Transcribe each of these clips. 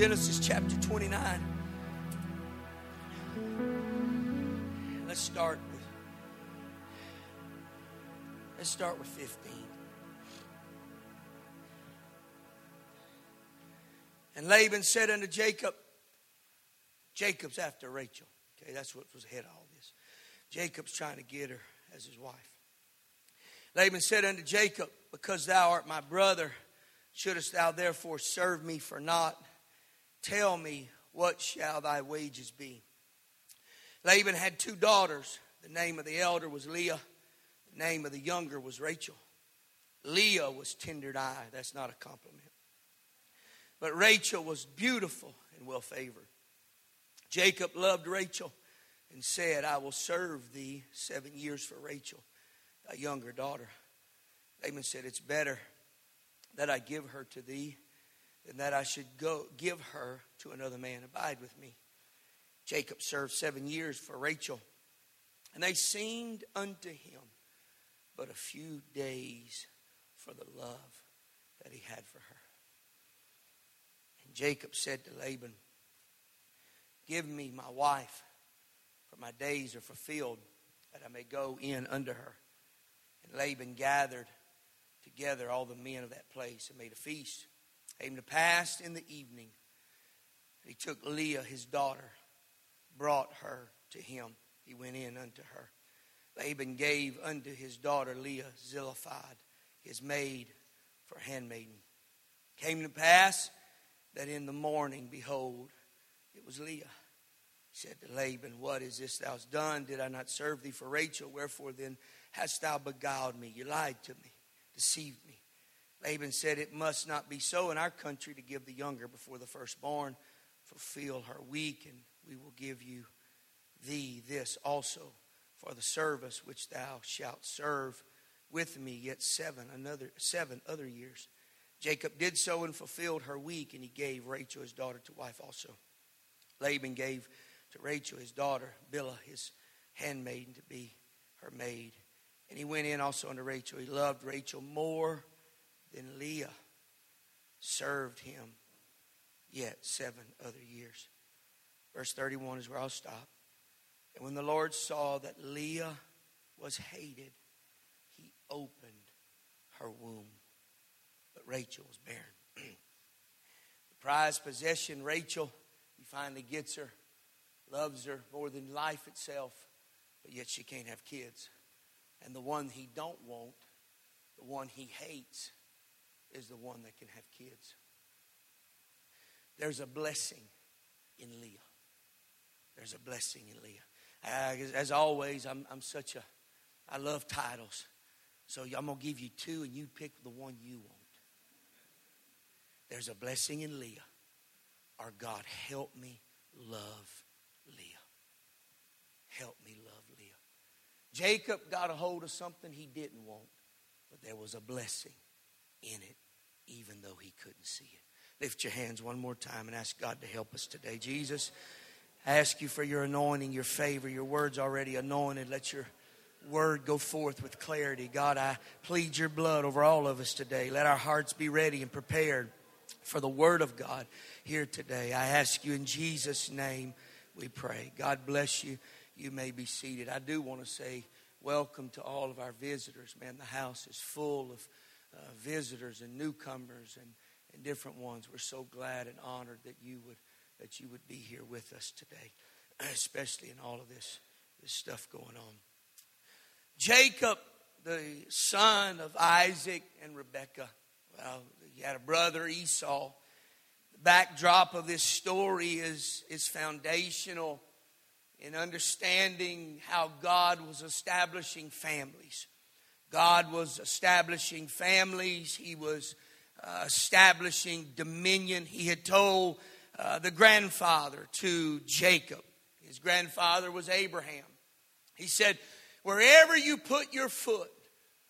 Genesis chapter 29. Let's start with Let's start with 15. And Laban said unto Jacob, Jacob's after Rachel. Okay, that's what was ahead of all this. Jacob's trying to get her as his wife. Laban said unto Jacob, Because thou art my brother, shouldest thou therefore serve me for naught? Tell me, what shall thy wages be? Laban had two daughters. The name of the elder was Leah, the name of the younger was Rachel. Leah was tender eyed. That's not a compliment. But Rachel was beautiful and well favored. Jacob loved Rachel and said, I will serve thee seven years for Rachel, thy younger daughter. Laban said, It's better that I give her to thee than that I should go give her to another man. Abide with me. Jacob served seven years for Rachel, and they seemed unto him but a few days for the love that he had for her. And Jacob said to Laban, Give me my wife, for my days are fulfilled, that I may go in unto her. And Laban gathered together all the men of that place and made a feast. Came to pass in the evening, he took Leah, his daughter, brought her to him. He went in unto her. Laban gave unto his daughter Leah Zilpah, his maid, for handmaiden. Came to pass that in the morning, behold, it was Leah. He said to Laban, What is this thou hast done? Did I not serve thee for Rachel? Wherefore then hast thou beguiled me? You lied to me, deceived me. Laban said, It must not be so in our country to give the younger before the firstborn. Fulfill her week, and we will give you thee this also for the service which thou shalt serve with me yet seven another seven other years. Jacob did so and fulfilled her week, and he gave Rachel his daughter to wife also. Laban gave to Rachel his daughter, Bilhah, his handmaiden, to be her maid. And he went in also unto Rachel. He loved Rachel more than Leah, served him yet seven other years. Verse 31 is where I'll stop. And when the Lord saw that Leah was hated, he opened her womb. But Rachel was barren. the prized possession, Rachel, he finally gets her, loves her more than life itself, but yet she can't have kids. And the one he don't want, the one he hates, is the one that can have kids. There's a blessing in Leah. There's a blessing in Leah. Uh, as always, I'm, I'm such a, I love titles. So I'm going to give you two and you pick the one you want. There's a blessing in Leah. Our God, help me love Leah. Help me love Leah. Jacob got a hold of something he didn't want, but there was a blessing in it, even though he couldn't see it. Lift your hands one more time and ask God to help us today. Jesus, I ask you for your anointing, your favor. Your word's already anointed. Let your word go forth with clarity. God, I plead your blood over all of us today. Let our hearts be ready and prepared for the word of God here today. I ask you in Jesus' name we pray. God bless you. You may be seated. I do want to say welcome to all of our visitors. Man, the house is full of uh, visitors and newcomers and, and different ones. We're so glad and honored that you would that you would be here with us today, especially in all of this, this stuff going on. Jacob, the son of Isaac and Rebekah, well, he had a brother, Esau. The backdrop of this story is, is foundational in understanding how God was establishing families. God was establishing families. He was uh, establishing dominion. He had told uh, the grandfather to Jacob. His grandfather was Abraham. He said, Wherever you put your foot,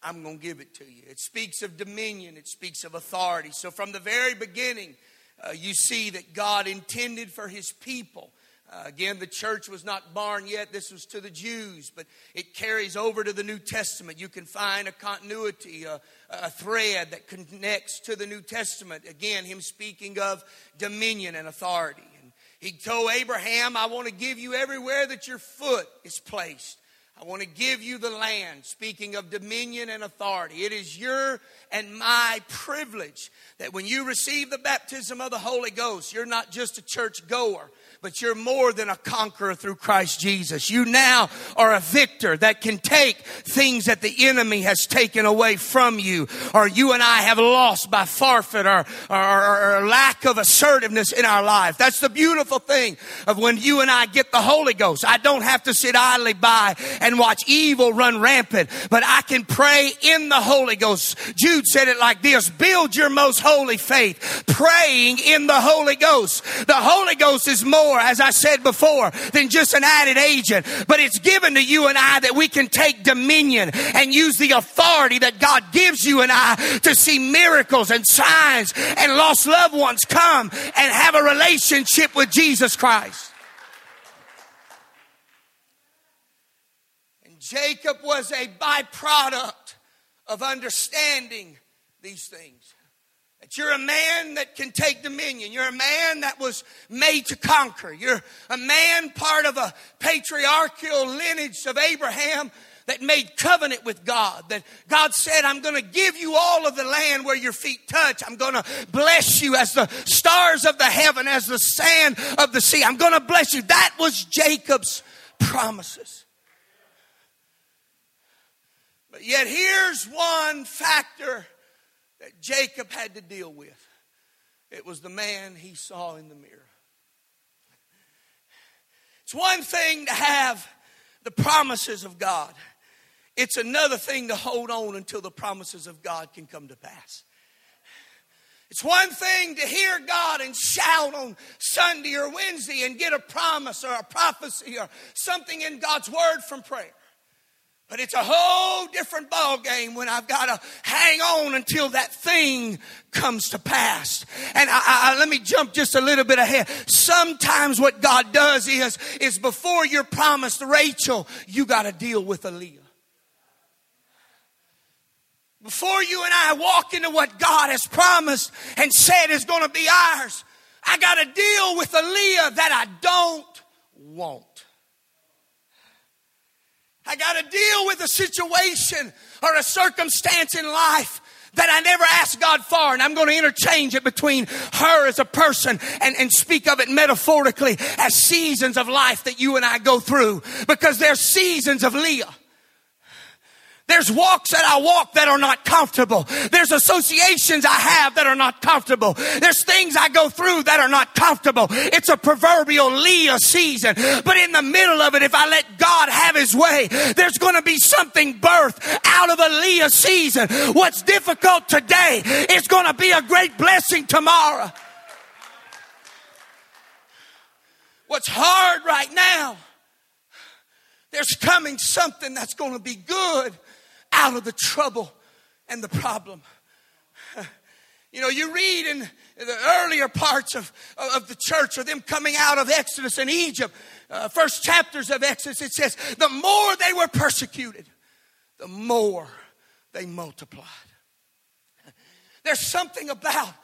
I'm going to give it to you. It speaks of dominion, it speaks of authority. So, from the very beginning, uh, you see that God intended for his people Uh, again, the church was not born yet. This was to the Jews, but it carries over to the New Testament. You can find a continuity, a, a thread that connects to the New Testament. Again, him speaking of dominion and authority. And he told Abraham, I want to give you everywhere that your foot is placed. I want to give you the land, speaking of dominion and authority. It is your and my privilege that when you receive the baptism of the Holy Ghost, you're not just a church goer, but you're more than a conqueror through Christ Jesus. You now are a victor that can take things that the enemy has taken away from you, or you and I have lost by forfeit or, or, or lack of assertiveness in our life. That's the beautiful thing of when you and I get the Holy Ghost. I don't have to sit idly by and watch evil run rampant, but I can pray in the Holy Ghost. Jude said it like this, build your most holy faith, praying in the Holy Ghost. The Holy Ghost is more, as I said before, than just an added agent. But it's given to you and I that we can take dominion and use the authority that God gives you and I to see miracles and signs and lost loved ones come and have a relationship with Jesus Christ. Jacob was a byproduct of understanding these things. That you're a man that can take dominion. You're a man that was made to conquer. You're a man part of a patriarchal lineage of Abraham that made covenant with God. That God said, I'm going to give you all of the land where your feet touch. I'm going to bless you as the stars of the heaven, as the sand of the sea. I'm going to bless you. That was Jacob's promises. But yet, here's one factor that Jacob had to deal with. It was the man he saw in the mirror. It's one thing to have the promises of God, it's another thing to hold on until the promises of God can come to pass. It's one thing to hear God and shout on Sunday or Wednesday and get a promise or a prophecy or something in God's word from prayer. But it's a whole different ball game when I've got to hang on until that thing comes to pass. And I, I, let me jump just a little bit ahead. Sometimes what God does is, is before you're promised Rachel, you got to deal with a Leah. Before you and I walk into what God has promised and said is going to be ours, I got to deal with a Leah that I don't want. I got to deal with a situation or a circumstance in life that I never asked God for, and I'm going to interchange it between her as a person and, and speak of it metaphorically as seasons of life that you and I go through because there's seasons of Leah. There's walks that I walk that are not comfortable. There's associations I have that are not comfortable. There's things I go through that are not comfortable. It's a proverbial Leah season. But in the middle of it, if I let God have his way, there's going to be something birthed out of a Leah season. What's difficult today is going to be a great blessing tomorrow. What's hard right now, there's coming something that's going to be good out of the trouble and the problem. You know, you read in the earlier parts of, of the church of them coming out of Exodus and Egypt, uh, first chapters of Exodus, it says, the more they were persecuted, the more they multiplied. There's something about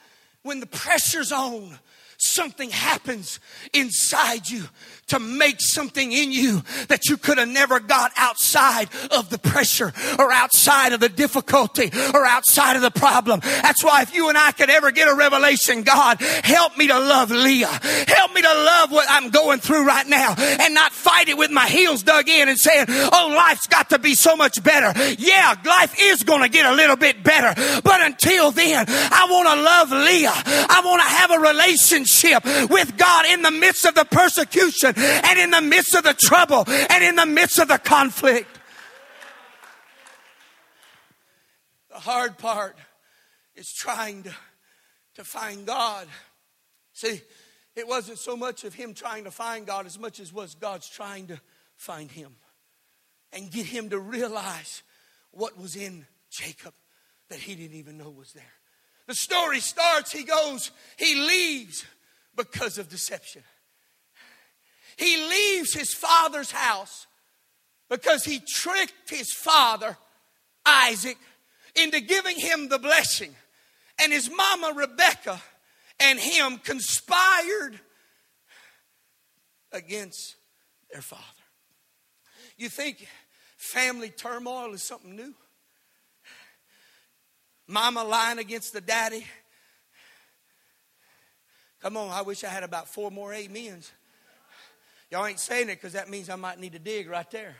when the pressure's on, something happens inside you to make something in you that you could have never got outside of the pressure or outside of the difficulty or outside of the problem. That's why if you and I could ever get a revelation, God, help me to love Leah. Help me to love what I'm going through right now and not fight it with my heels dug in and saying, oh, life's got to be so much better. Yeah, life is going to get a little bit better. But until then, I want to love Leah. I want to have a relationship with God in the midst of the persecution and in the midst of the trouble and in the midst of the conflict. The hard part is trying to, to find God. See, it wasn't so much of him trying to find God as much as was God's trying to find him and get him to realize what was in Jacob that he didn't even know was there. The story starts, he goes, he leaves because of deception. He leaves his father's house because he tricked his father, Isaac, into giving him the blessing. And his mama, Rebecca, and him conspired against their father. You think family turmoil is something new? Mama lying against the daddy. Come on, I wish I had about four more amens. Y'all ain't saying it because that means I might need to dig right there.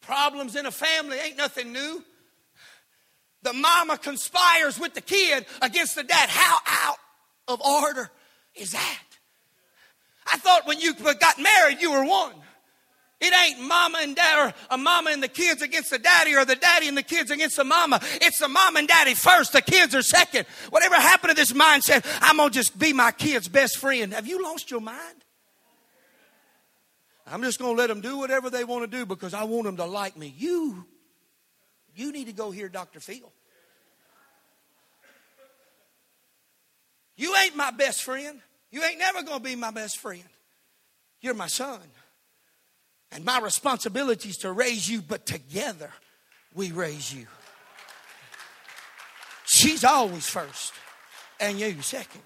Problems in a family ain't nothing new. The mama conspires with the kid against the dad. How out of order is that? I thought when you got married, you were one. It ain't mama and dad or a mama and the kids against the daddy or the daddy and the kids against the mama. It's the mom and daddy first, the kids are second. Whatever happened to this mindset, I'm going to just be my kid's best friend. Have you lost your mind? I'm just going to let them do whatever they want to do because I want them to like me. You, you need to go hear Dr. Phil. You ain't my best friend. You ain't never going to be my best friend. You're my son. And my responsibility is to raise you, but together we raise you. She's always first, and you second.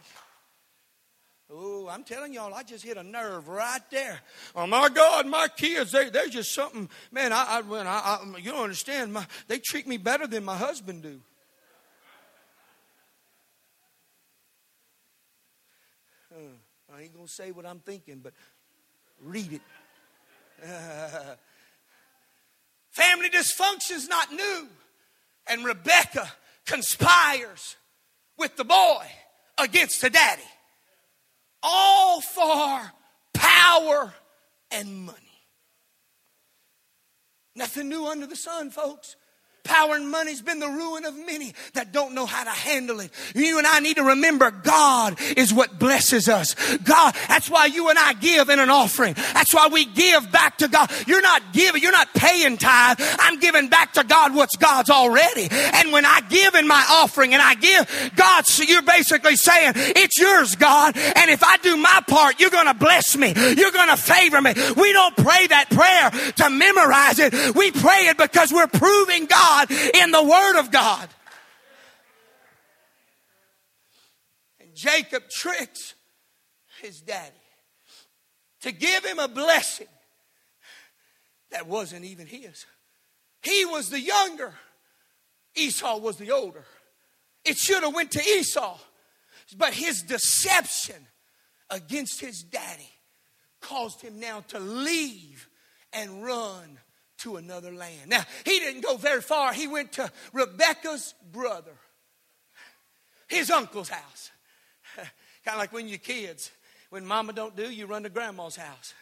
Oh, I'm telling y'all, I just hit a nerve right there. Oh my God, my kids, they, they're just something, man, I, I, when I, I you don't understand, my, they treat me better than my husband do. Uh, I ain't to say what I'm thinking, but read it. family dysfunction is not new. And Rebecca conspires with the boy against the daddy. All for power and money. Nothing new under the sun, folks. Power and money's been the ruin of many that don't know how to handle it. You and I need to remember God is what blesses us. God, that's why you and I give in an offering. That's why we give back to God. You're not giving, you're not paying tithe. I'm giving back to God what's God's already. And when I give in my offering and I give, God, you're basically saying, it's yours, God. And if I do my part, you're going to bless me. You're going to favor me. We don't pray that prayer to memorize it. We pray it because we're proving God God in the Word of God. And Jacob tricks his daddy to give him a blessing that wasn't even his. He was the younger, Esau was the older. It should have went to Esau, but his deception against his daddy caused him now to leave and run to another land. Now, he didn't go very far. He went to Rebecca's brother, his uncle's house. kind of like when you're kids. When mama don't do, you run to grandma's house.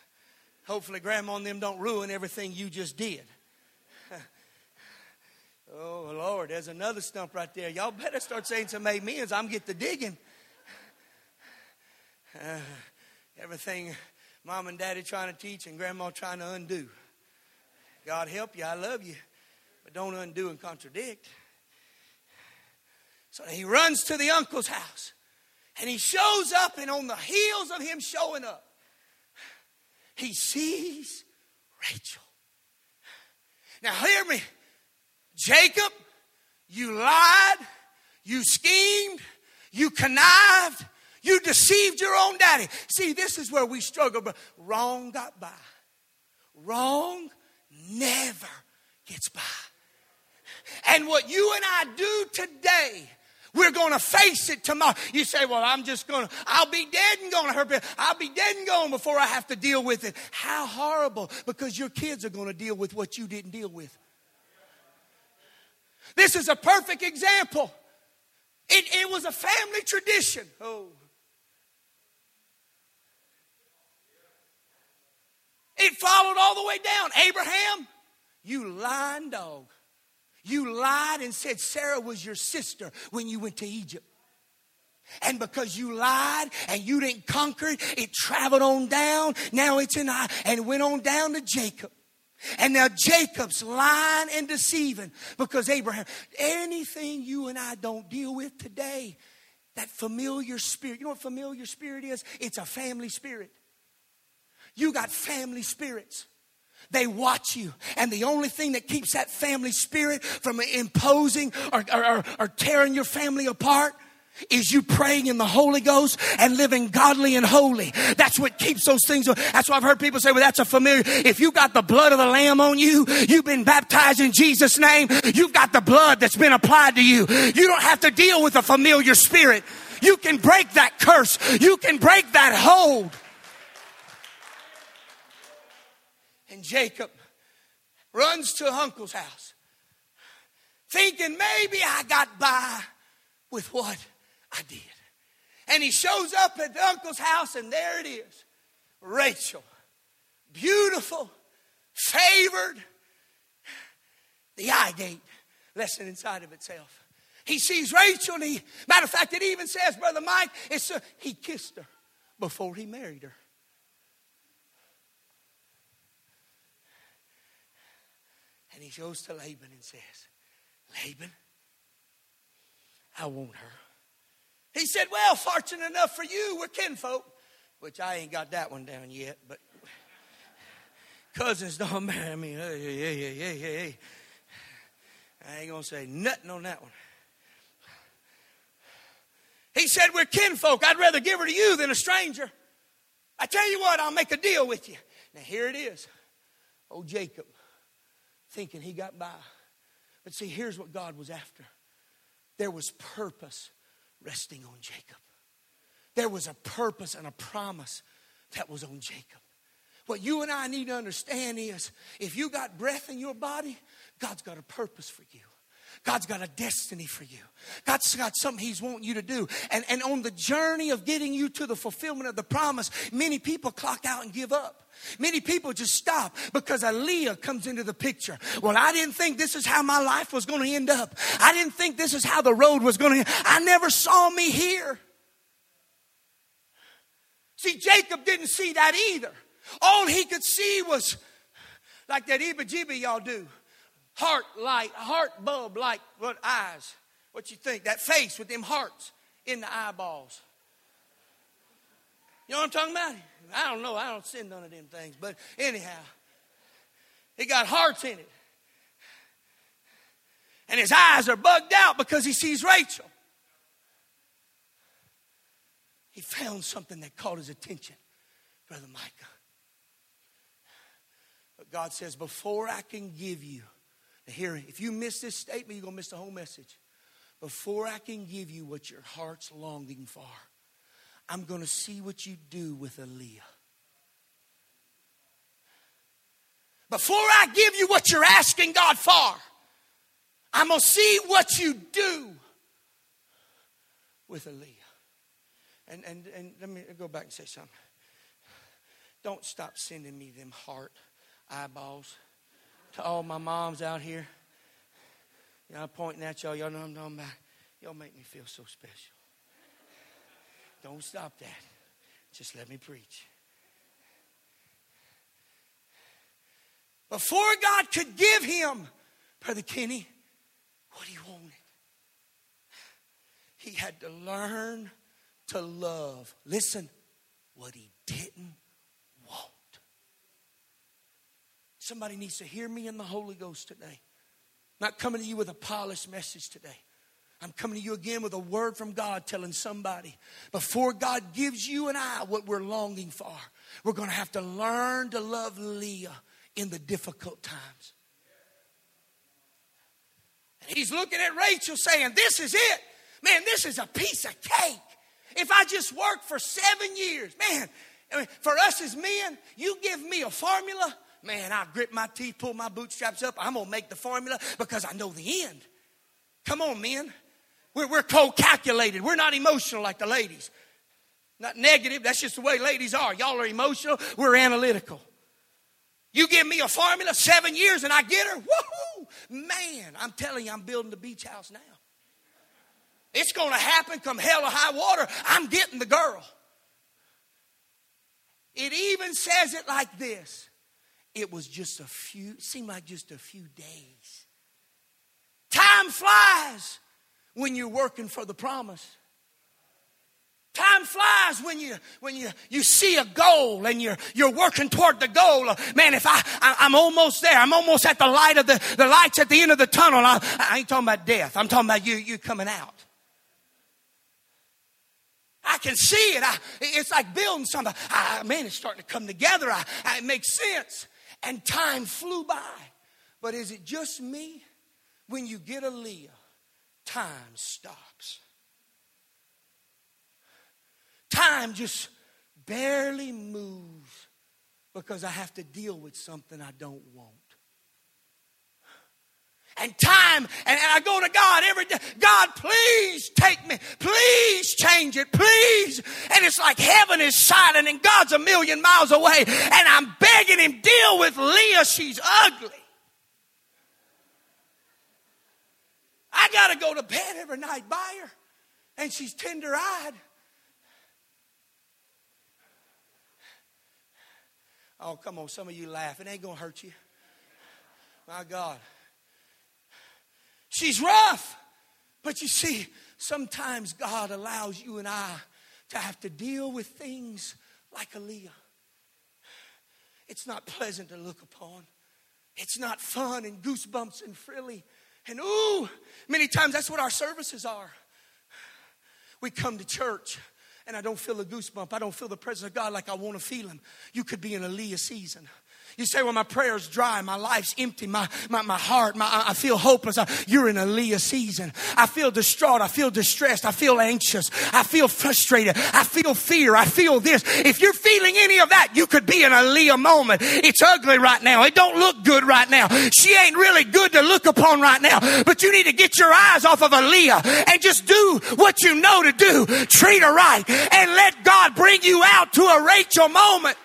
Hopefully, grandma and them don't ruin everything you just did. oh, Lord, there's another stump right there. Y'all better start saying some amens. I'm get the digging. Uh, everything mom and daddy trying to teach and grandma trying to undo. God help you, I love you, but don't undo and contradict. So he runs to the uncle's house and he shows up, and on the heels of him showing up, he sees Rachel. Now, hear me. Jacob, you lied, you schemed, you connived, you deceived your own daddy. See, this is where we struggle, but wrong got by. Wrong never gets by. And what you and I do today, we're going to face it tomorrow. You say, well, I'm just going to, I'll be dead and going to hurt. I'll be dead and gone before I have to deal with it. How horrible, because your kids are going to deal with what you didn't deal with. This is a perfect example. It, it was a family tradition. Oh. It followed all the way down. Abraham, you lying dog. You lied and said Sarah was your sister when you went to Egypt. And because you lied and you didn't conquer it, it traveled on down. Now it's in I and went on down to Jacob. And now Jacob's lying and deceiving because Abraham, anything you and I don't deal with today, that familiar spirit. You know what familiar spirit is? It's a family spirit. You got family spirits. They watch you. And the only thing that keeps that family spirit from imposing or, or, or, tearing your family apart is you praying in the Holy Ghost and living godly and holy. That's what keeps those things. That's why I've heard people say, well, that's a familiar. If you got the blood of the Lamb on you, you've been baptized in Jesus' name, you've got the blood that's been applied to you. You don't have to deal with a familiar spirit. You can break that curse. You can break that hold. And Jacob runs to uncle's house, thinking maybe I got by with what I did. And he shows up at the uncle's house, and there it is Rachel. Beautiful, favored. The eye gate lesson inside of itself. He sees Rachel, and he, matter of fact, it even says, Brother Mike, it's, uh, he kissed her before he married her. And he goes to Laban and says, Laban, I want her. He said, Well, fortunate enough for you, we're kinfolk, which I ain't got that one down yet, but cousins don't matter. I mean, hey, hey, hey, hey, hey, hey. I ain't gonna say nothing on that one. He said, We're kinfolk. I'd rather give her to you than a stranger. I tell you what, I'll make a deal with you. Now, here it is. Oh, Jacob, thinking he got by. But see, here's what God was after there was purpose resting on Jacob. There was a purpose and a promise that was on Jacob. What you and I need to understand is if you got breath in your body, God's got a purpose for you. God's got a destiny for you. God's got something He's wanting you to do. And, and on the journey of getting you to the fulfillment of the promise, many people clock out and give up. Many people just stop because a Leah comes into the picture. Well, I didn't think this is how my life was going to end up. I didn't think this is how the road was going to end. I never saw me here. See, Jacob didn't see that either. All he could see was like that Iba jiba, y'all do heart light, heart bulb like what eyes? What you think? That face with them hearts in the eyeballs. You know what I'm talking about? I don't know. I don't see none of them things. But anyhow, he got hearts in it. And his eyes are bugged out because he sees Rachel. He found something that caught his attention, Brother Micah. But God says, Before I can give you here, if you miss this statement, you're going to miss the whole message. Before I can give you what your heart's longing for, I'm going to see what you do with a Leah. Before I give you what you're asking God for, I'm going to see what you do with a Leah. And, and, and let me go back and say something. Don't stop sending me them heart eyeballs to all my moms out here. You know, I'm pointing at y'all. Y'all know I'm talking about. Y'all make me feel so special. Don't stop that. Just let me preach. Before God could give him, Brother Kenny, what he wanted, he had to learn to love. Listen, what he didn't Somebody needs to hear me in the Holy Ghost today. I'm not coming to you with a polished message today. I'm coming to you again with a word from God telling somebody before God gives you and I what we're longing for, we're going to have to learn to love Leah in the difficult times. And he's looking at Rachel saying, This is it. Man, this is a piece of cake. If I just work for seven years, man, I mean, for us as men, you give me a formula, man, I grip my teeth, pull my bootstraps up. I'm going to make the formula because I know the end. Come on, men. We're, we're cold calculated. We're not emotional like the ladies. Not negative. That's just the way ladies are. Y'all are emotional. We're analytical. You give me a formula, seven years, and I get her. Woohoo! Man, I'm telling you, I'm building the beach house now. It's going to happen come hell or high water. I'm getting the girl. It even says it like this it was just a few, seemed like just a few days. Time flies when you're working for the promise. Time flies when you when you you see a goal and you're you're working toward the goal. Man, if I, I am almost there, I'm almost at the light of the the lights at the end of the tunnel. I, I ain't talking about death. I'm talking about you you coming out. I can see it. I, it's like building something. I, man, it's starting to come together. I, it makes sense. And time flew by. But is it just me? When you get a Leah, time stops. Time just barely moves because I have to deal with something I don't want. And time, and, and I go to God every day. God, please take me. Please change it. Please. And it's like heaven is silent and God's a million miles away. And I'm begging him, deal with Leah. She's ugly. I got to go to bed every night by her. And she's tender eyed. Oh, come on. Some of you laugh. It ain't going to hurt you. My God. She's rough. But you see, sometimes God allows you and I to have to deal with things like a Leah. It's not pleasant to look upon. It's not fun and goosebumps and frilly. And ooh, many times that's what our services are. We come to church and I don't feel a goosebump. I don't feel the presence of God like I want to feel Him. You could be in a Leah season. You say, well, my prayer's dry, my life's empty, my, my, my heart, my, I feel hopeless. Uh, you're in a Leah season. I feel distraught, I feel distressed, I feel anxious, I feel frustrated, I feel fear, I feel this. If you're feeling any of that, you could be in a Leah moment. It's ugly right now. It don't look good right now. She ain't really good to look upon right now. But you need to get your eyes off of a Leah and just do what you know to do. Treat her right and let God bring you out to a Rachel moment.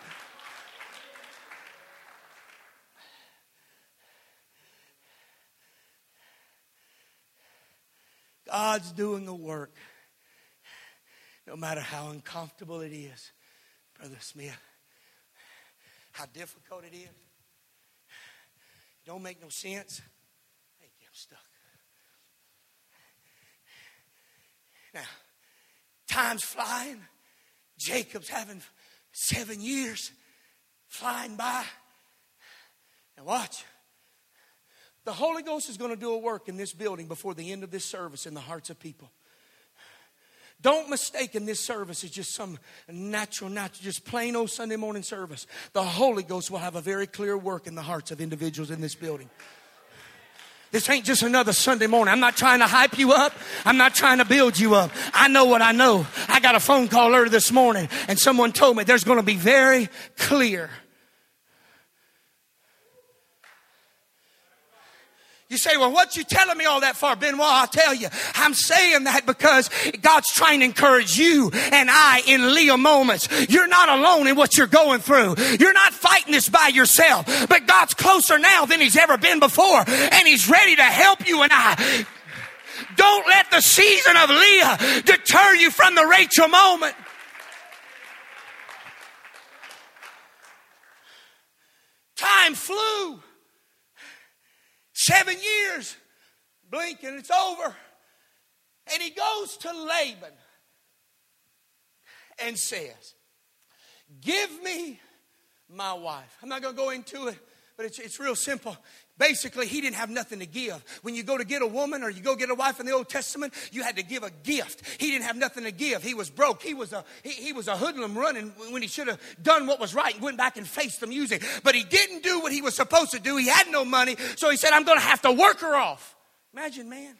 God's doing a work, no matter how uncomfortable it is, Brother Smith, how difficult it is. Don't make no sense. Thank you, I'm stuck. Now, time's flying. Jacob's having seven years flying by. Now, watch. The Holy Ghost is going to do a work in this building before the end of this service in the hearts of people. Don't mistake in this service as just some natural, natural, just plain old Sunday morning service. The Holy Ghost will have a very clear work in the hearts of individuals in this building. This ain't just another Sunday morning. I'm not trying to hype you up. I'm not trying to build you up. I know what I know. I got a phone call earlier this morning and someone told me there's going to be very clear You say, well, what you telling me all that for, Benoit? I'll tell you. I'm saying that because God's trying to encourage you and I in Leah moments. You're not alone in what you're going through. You're not fighting this by yourself, but God's closer now than he's ever been before and he's ready to help you and I. Don't let the season of Leah deter you from the Rachel moment. Time flew. Seven years. Blink and it's over. And he goes to Laban and says, Give me my wife. I'm not going to go into it, but it's, it's real simple. Basically, he didn't have nothing to give. When you go to get a woman or you go get a wife in the Old Testament, you had to give a gift. He didn't have nothing to give. He was broke. He was a, he, he was a hoodlum running when he should have done what was right and went back and faced the music. But he didn't do what he was supposed to do. He had no money. So he said, I'm going to have to work her off. Imagine, man.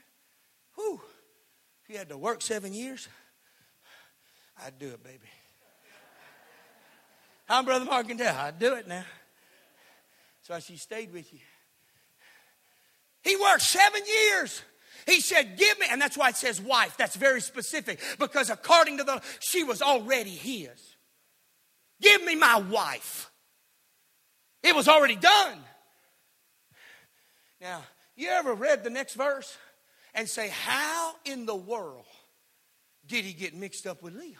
If you had to work seven years, I'd do it, baby. I'm Brother Mark can tell. I'd do it now. So she stayed with you. He worked seven years. He said, Give me, and that's why it says wife. That's very specific because according to the, she was already his. Give me my wife. It was already done. Now, you ever read the next verse and say, How in the world did he get mixed up with Leah?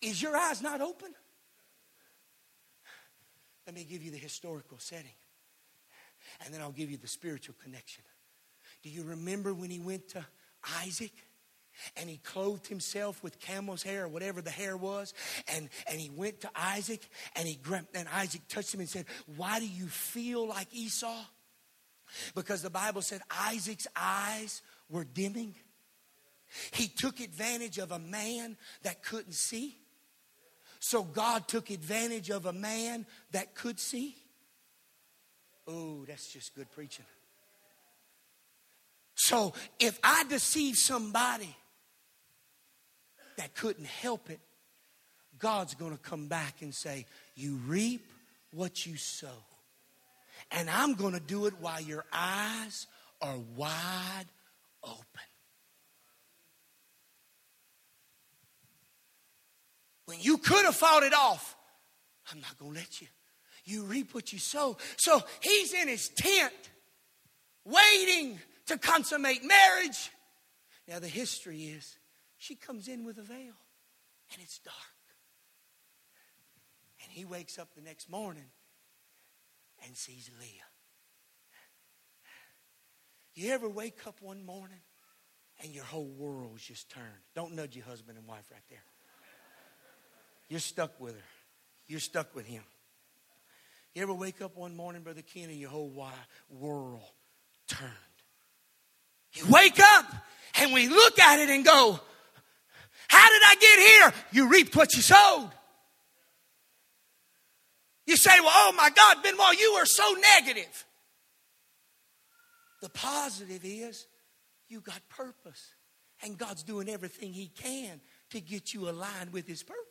Is your eyes not open? Let me give you the historical setting and then I'll give you the spiritual connection. Do you remember when he went to Isaac? And he clothed himself with camel's hair or whatever the hair was. And, and he went to isaac and he and isaac touched him and said why do you feel like esau? Because the bible said isaac's eyes were dimming. He took advantage of a man that couldn't see. So god took advantage of a man that could see oh that's just good preaching so if i deceive somebody that couldn't help it, God's going to come back and say, You reap what you sow. And I'm going to do it while your eyes are wide open. When you could have fought it off, I'm not going to let you. You reap what you sow. So he's in his tent waiting to consummate marriage. Now, the history is she comes in with a veil, and it's dark. And he wakes up the next morning and sees Leah. You ever wake up one morning and your whole world's just turned? Don't nudge your husband and wife right there. You're stuck with her. You're stuck with him. You ever wake up one morning, Brother Ken, and your whole world turned? You wake up and we look at it and go, how did I get here? You reaped what you sowed. You say, well, oh my God, Benoit, you are so negative. The positive is you got purpose. And God's doing everything He can to get you aligned with His purpose.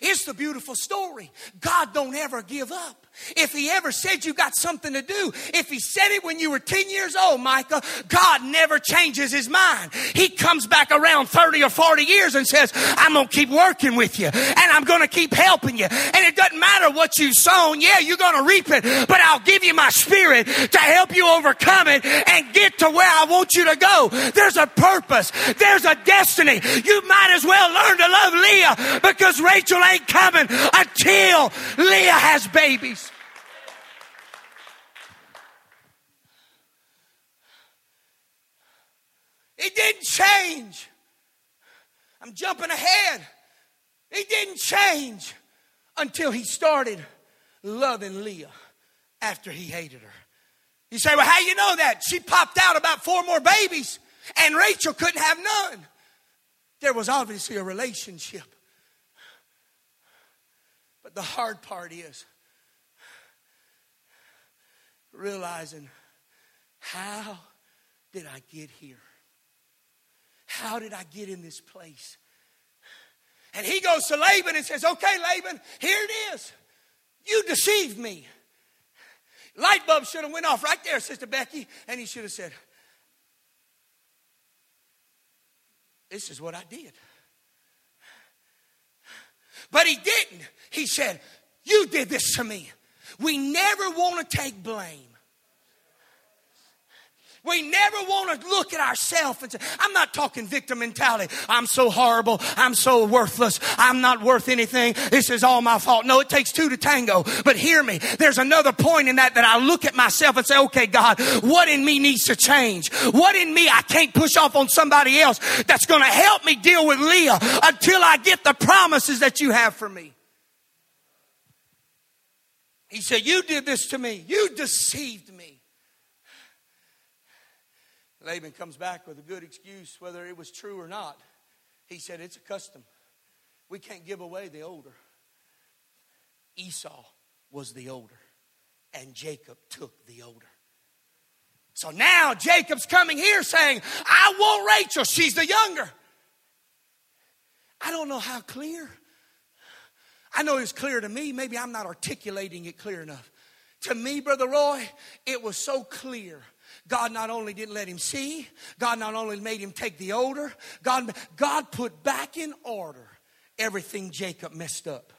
It's the beautiful story. God don't ever give up. If he ever said you got something to do, if he said it when you were 10 years old, Micah, God never changes his mind. He comes back around 30 or 40 years and says, I'm going to keep working with you and I'm going to keep helping you. And it doesn't matter what you've sown. Yeah, you're going to reap it, but I'll give you my spirit to help you overcome it and get to where I want you to go. There's a purpose. There's a destiny. You might as well learn to love Leah because Rachel Rachel ain't coming until Leah has babies. It didn't change. I'm jumping ahead. It didn't change until he started loving Leah after he hated her. You say, well, how you know that? She popped out about four more babies and Rachel couldn't have none. There was obviously a relationship. But the hard part is realizing how did I get here? How did I get in this place? And he goes to Laban and says, Okay, Laban, here it is. You deceived me. Light bulb should have went off right there, Sister Becky, and he should have said, This is what I did. But he didn't. He said, You did this to me. We never want to take blame. We never want to look at ourselves and say, I'm not talking victim mentality. I'm so horrible. I'm so worthless. I'm not worth anything. This is all my fault. No, it takes two to tango. But hear me. There's another point in that that I look at myself and say, okay, God, what in me needs to change? What in me I can't push off on somebody else that's going to help me deal with Leah until I get the promises that you have for me? He said, You did this to me. You deceived me. Laban comes back with a good excuse, whether it was true or not. He said, It's a custom. We can't give away the older. Esau was the older, and Jacob took the older. So now Jacob's coming here saying, I want Rachel. She's the younger. I don't know how clear. I know it's clear to me. Maybe I'm not articulating it clear enough. To me, Brother Roy, it was so clear God not only didn't let him see, God not only made him take the older, God, God put back in order everything Jacob messed up.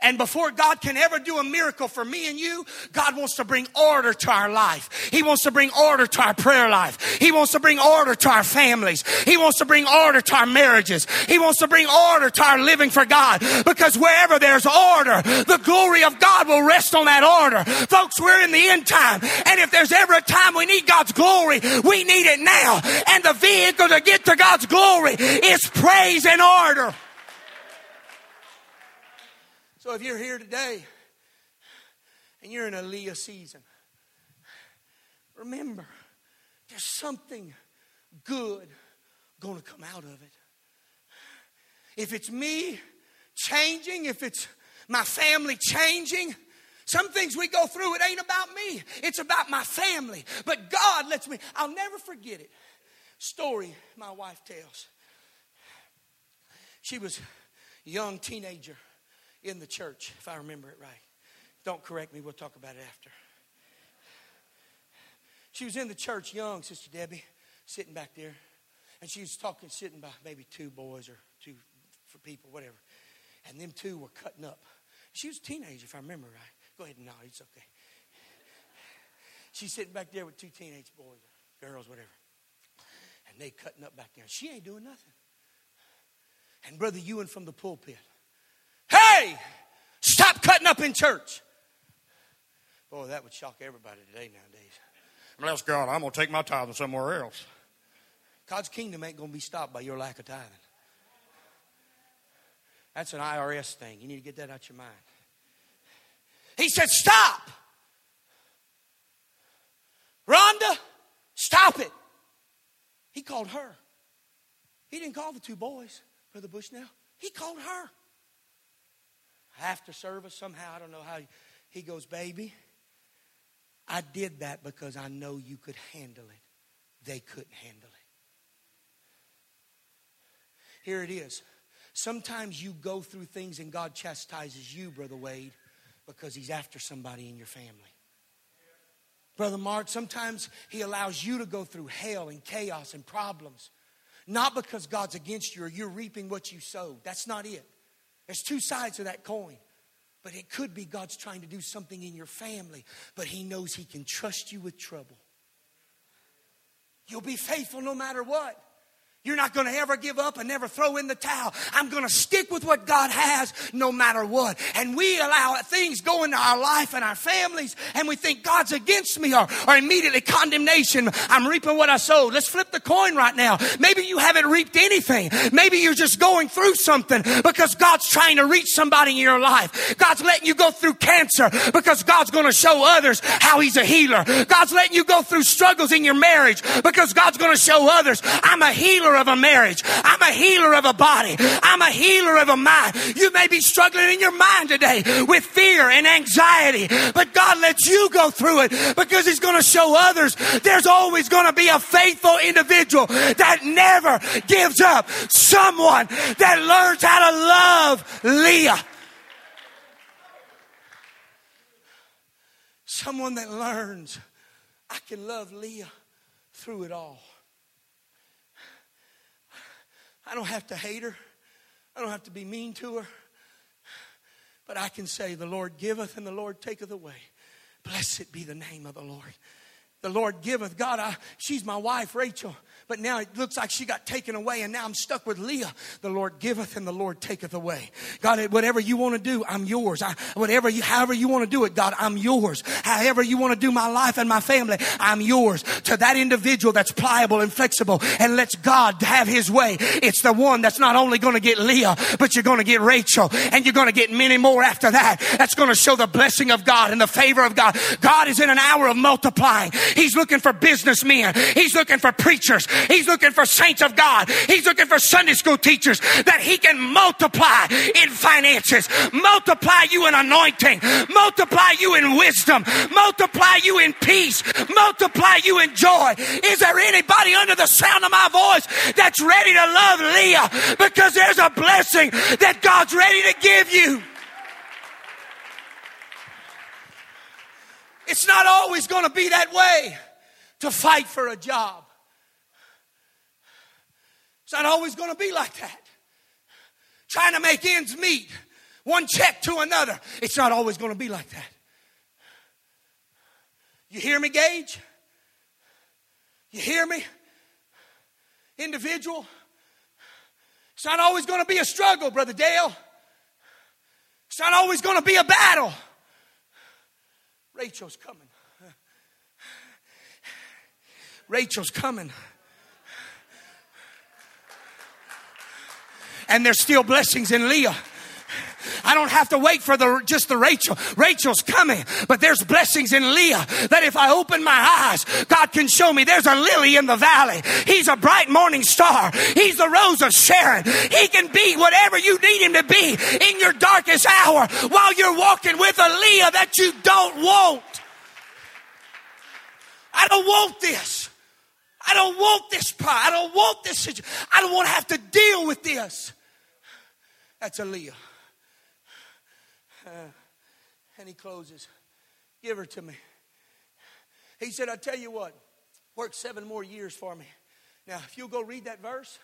And before God can ever do a miracle for me and you, God wants to bring order to our life. He wants to bring order to our prayer life. He wants to bring order to our families. He wants to bring order to our marriages. He wants to bring order to our living for God. Because wherever there's order, the glory of God will rest on that order. Folks, we're in the end time. And if there's ever a time we need God's glory, we need it now. And the vehicle to get to God's glory is praise and order. So if you're here today and you're in a Leah season, remember there's something good going to come out of it. If it's me changing, if it's my family changing, some things we go through, it ain't about me. It's about my family. But God lets me, I'll never forget it. Story my wife tells. She was a young teenager in the church, if I remember it right. Don't correct me, we'll talk about it after. She was in the church young, Sister Debbie, sitting back there. And she was talking, sitting by maybe two boys or two for people, whatever. And them two were cutting up. She was a teenager, if I remember right. Go ahead and nod, it's okay. She's sitting back there with two teenage boys, girls, whatever. And they cutting up back there. She ain't doing nothing. And Brother Ewan from the pulpit Stop cutting up in church. Boy, that would shock everybody today nowadays. Bless God, I'm going to take my tithing somewhere else. God's kingdom ain't going to be stopped by your lack of tithing. That's an IRS thing. You need to get that out of your mind. He said, Stop. Rhonda, stop it. He called her. He didn't call the two boys, Brother Bushnell. He called her after service somehow. I don't know how. He goes, Baby, I did that because I know you could handle it. They couldn't handle it. Here it is. Sometimes you go through things and God chastises you, Brother Wade, because He's after somebody in your family. Brother Mark, sometimes He allows you to go through hell and chaos and problems. Not because God's against you or you're reaping what you sowed. That's not it. There's two sides of that coin. But it could be God's trying to do something in your family, but He knows He can trust you with trouble. You'll be faithful no matter what. You're not going to ever give up and never throw in the towel. I'm going to stick with what God has no matter what. And we allow things go into our life and our families and we think God's against me or, or immediately condemnation. I'm reaping what I sowed. Let's flip the coin right now. Maybe you haven't reaped anything. Maybe you're just going through something because God's trying to reach somebody in your life. God's letting you go through cancer because God's going to show others how He's a healer. God's letting you go through struggles in your marriage because God's going to show others I'm a healer healer of a marriage. I'm a healer of a body. I'm a healer of a mind. You may be struggling in your mind today with fear and anxiety, but God lets you go through it because He's going to show others there's always going to be a faithful individual that never gives up. Someone that learns how to love Leah. Someone that learns I can love Leah through it all. I don't have to hate her. I don't have to be mean to her. But I can say, The Lord giveth and the Lord taketh away. Blessed be the name of the Lord. The Lord giveth. God, I, she's my wife, Rachel but now it looks like she got taken away and now I'm stuck with Leah. The Lord giveth and the Lord taketh away. God, whatever you want to do, I'm yours. I, whatever you, however you want to do it, God, I'm yours. However you want to do my life and my family, I'm yours. To that individual that's pliable and flexible and lets God have his way, it's the one that's not only going to get Leah, but you're going to get Rachel and you're going to get many more after that. That's going to show the blessing of God and the favor of God. God is in an hour of multiplying. He's looking for businessmen. He's looking for preachers. He's looking for saints of God. He's looking for Sunday school teachers that he can multiply in finances, multiply you in anointing, multiply you in wisdom, multiply you in peace, multiply you in joy. Is there anybody under the sound of my voice that's ready to love Leah? Because there's a blessing that God's ready to give you. It's not always going to be that way to fight for a job. It's not always going to be like that. Trying to make ends meet one check to another. It's not always going to be like that. You hear me, Gage? You hear me? Individual? It's not always going to be a struggle, Brother Dale. It's not always going to be a battle. Rachel's coming. Rachel's coming. And there's still blessings in Leah. I don't have to wait for the just the Rachel. Rachel's coming, but there's blessings in Leah that if I open my eyes, God can show me there's a lily in the valley. He's a bright morning star. He's the rose of Sharon. He can be whatever you need him to be in your darkest hour while you're walking with a Leah that you don't want. I don't want this. I don't want this pride. I don't want this. Situation. I don't want to have to deal with this. That's a Leah. Uh, and he closes. Give her to me. He said, I tell you what, work seven more years for me. Now, if you'll go read that verse,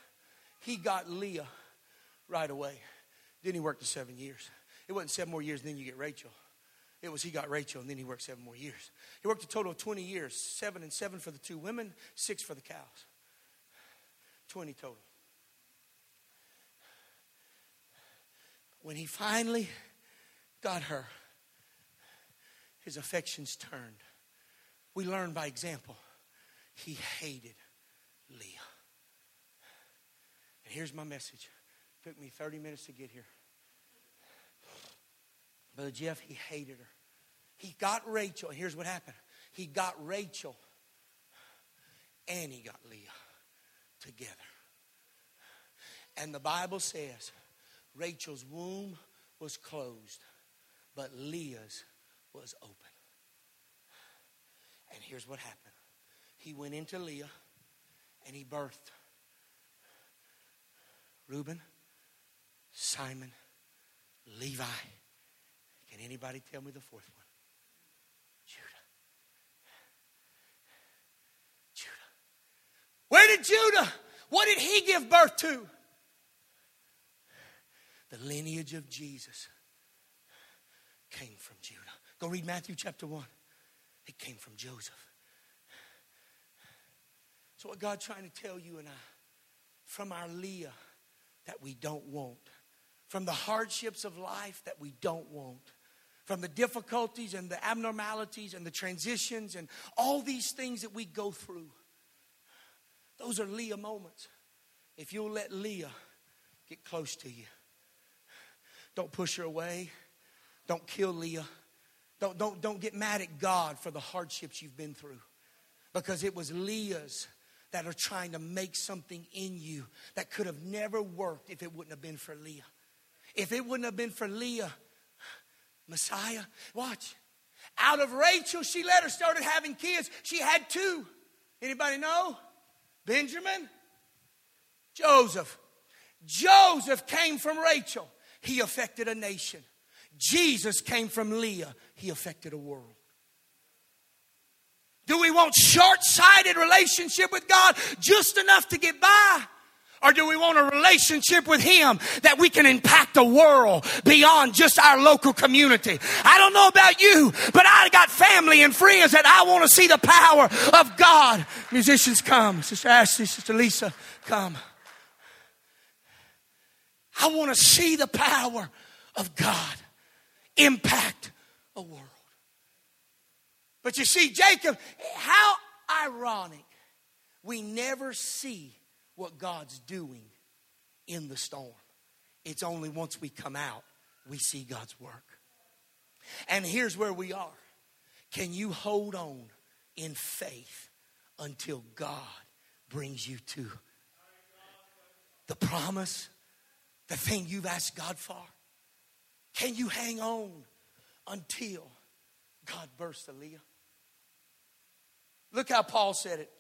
he got Leah right away. Then he worked the seven years. It wasn't seven more years, then you get Rachel. It was he got Rachel, and then he worked seven more years. He worked a total of 20 years seven and seven for the two women, six for the cows. 20 total. When he finally got her, his affections turned. We learn by example. He hated Leah. And here's my message. It took me 30 minutes to get here. Brother Jeff, he hated her. He got Rachel, and here's what happened. He got Rachel and he got Leah together. And the Bible says Rachel's womb was closed but Leah's was open. And here's what happened he went into Leah and he birthed Reuben, Simon, Levi. Can anybody tell me the fourth one? Judah. Judah. What did he give birth to? The lineage of Jesus came from Judah. Go read Matthew chapter 1. It came from Joseph. So, what God's trying to tell you and I from our Leah that we don't want, from the hardships of life that we don't want, from the difficulties and the abnormalities and the transitions and all these things that we go through. Those are Leah moments. If you'll let Leah get close to you, don't push her away. Don't kill Leah. Don't, don't, don't get mad at God for the hardships you've been through. Because it was Leah's that are trying to make something in you that could have never worked if it wouldn't have been for Leah. If it wouldn't have been for Leah, Messiah, watch. Out of Rachel, she let her started having kids. She had two. Anybody know? Benjamin, Joseph. Joseph came from Rachel. He affected a nation. Jesus came from Leah, he affected a world. Do we want short sighted relationship with God just enough to get by? Or do we want a relationship with Him that we can impact the world beyond just our local community? I don't know about you, but I got family and friends that I want to see the power of God. Musicians come. Sister Ashley, Sister Lisa, come. I want to see the power of God impact a world. But you see, Jacob, how ironic. We never see what God's doing in the storm. It's only once we come out we see God's work. And here's where we are. Can you hold on in faith until God brings you to the promise, the thing you've asked God for? Can you hang on until God bursts Leah? Look how Paul said it.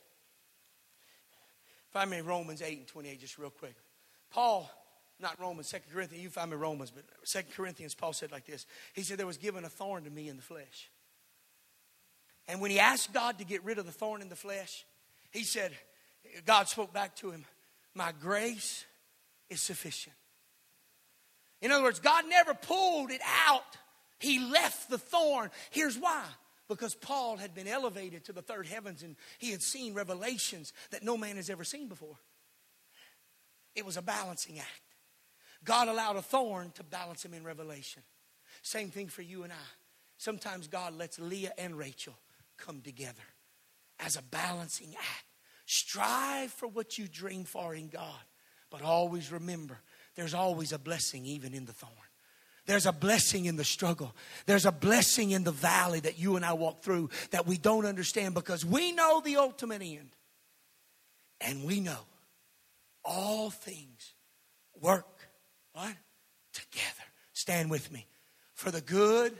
Find me Romans 8 and 28, just real quick. Paul, not Romans, Second Corinthians, you find me Romans, but Second Corinthians, Paul said like this. He said, There was given a thorn to me in the flesh. And when he asked God to get rid of the thorn in the flesh, he said, God spoke back to him, My grace is sufficient. In other words, God never pulled it out, He left the thorn. Here's why. Because Paul had been elevated to the third heavens and he had seen revelations that no man has ever seen before. It was a balancing act. God allowed a thorn to balance him in revelation. Same thing for you and I. Sometimes God lets Leah and Rachel come together as a balancing act. Strive for what you dream for in God, but always remember there's always a blessing even in the thorn. There's a blessing in the struggle. There's a blessing in the valley that you and I walk through that we don't understand because we know the ultimate end. And we know all things work what? Together. Stand with me. For the good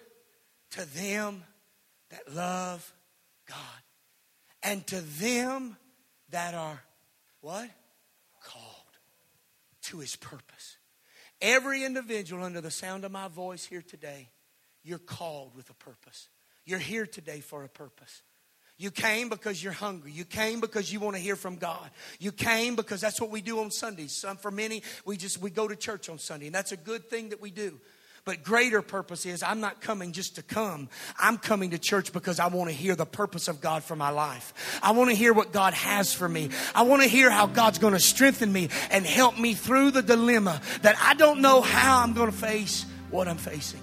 to them that love God and to them that are what? Called to his purpose. Every individual under the sound of my voice here today, you're called with a purpose. You're here today for a purpose. You came because you're hungry. You came because you want to hear from God. You came because that's what we do on Sundays. Some for many, we just we go to church on Sunday, and that's a good thing that we do. But greater purpose is I'm not coming just to come. I'm coming to church because I want to hear the purpose of God for my life. I want to hear what God has for me. I want to hear how God's going to strengthen me and help me through the dilemma that I don't know how I'm going to face what I'm facing.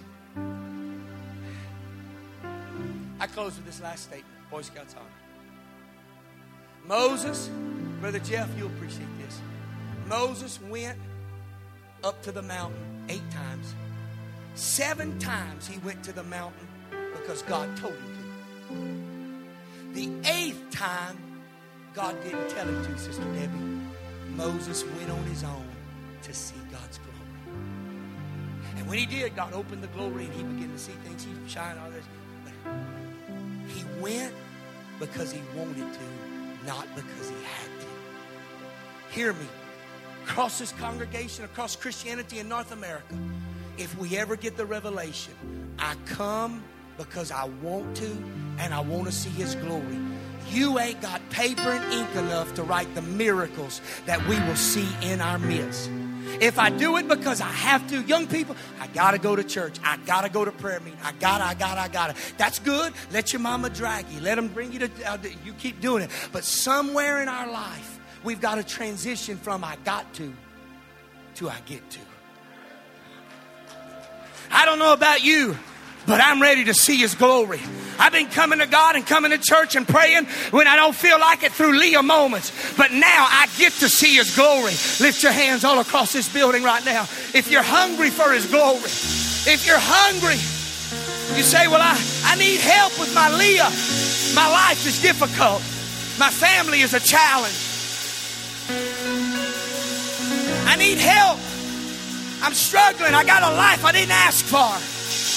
I close with this last statement. Boy Scouts honor. Moses, Brother Jeff, you'll appreciate this. Moses went up to the mountain eight times. Seven times he went to the mountain because God told him to. The eighth time, God didn't tell him to, Sister Debbie. Moses went on his own to see God's glory. And when he did, God opened the glory and he began to see things. He shined all this. But he went because he wanted to, not because he had to. Hear me. Across this congregation, across Christianity in North America, if we ever get the revelation, I come because I want to and I want to see His glory. You ain't got paper and ink enough to write the miracles that we will see in our midst. If I do it because I have to, young people, I gotta go to church. I gotta go to prayer meeting. I gotta, I gotta, I gotta. That's good. Let your mama drag you. Let them bring you to, uh, you keep doing it. But somewhere in our life, we've got to transition from I got to to I get to. I don't know about you, but I'm ready to see His glory. I've been coming to God and coming to church and praying when I don't feel like it through Leah moments. But now I get to see His glory. Lift your hands all across this building right now. If you're hungry for His glory, if you're hungry, you say, Well, I, I need help with my Leah. My life is difficult. My family is a challenge. I need help. I'm struggling. I got a life I didn't ask for.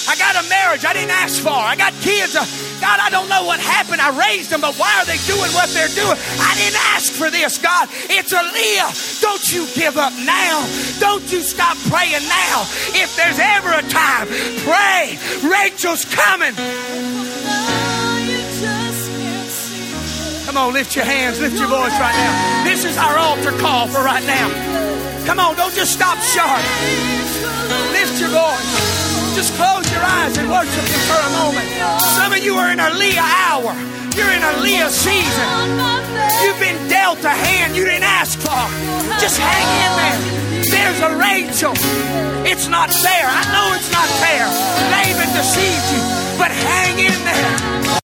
I got a marriage I didn't ask for. I got kids. Uh, God, I don't know what happened. I raised them, but why are they doing what they're doing? I didn't ask for this, God. It's a Leah. Don't you give up now. Don't you stop praying now. If there's ever a time, pray. Rachel's coming. Come on, lift your hands, lift your voice right now. This is our altar call for right now. Come on, don't just stop short. Lift your voice. Just close your eyes and worship Him for a moment. Some of you are in a Leah hour. You're in a Leah season. You've been dealt a hand you didn't ask for. Just hang in there. There's a Rachel. It's not fair. I know it's not fair. David deceived you, but hang in there.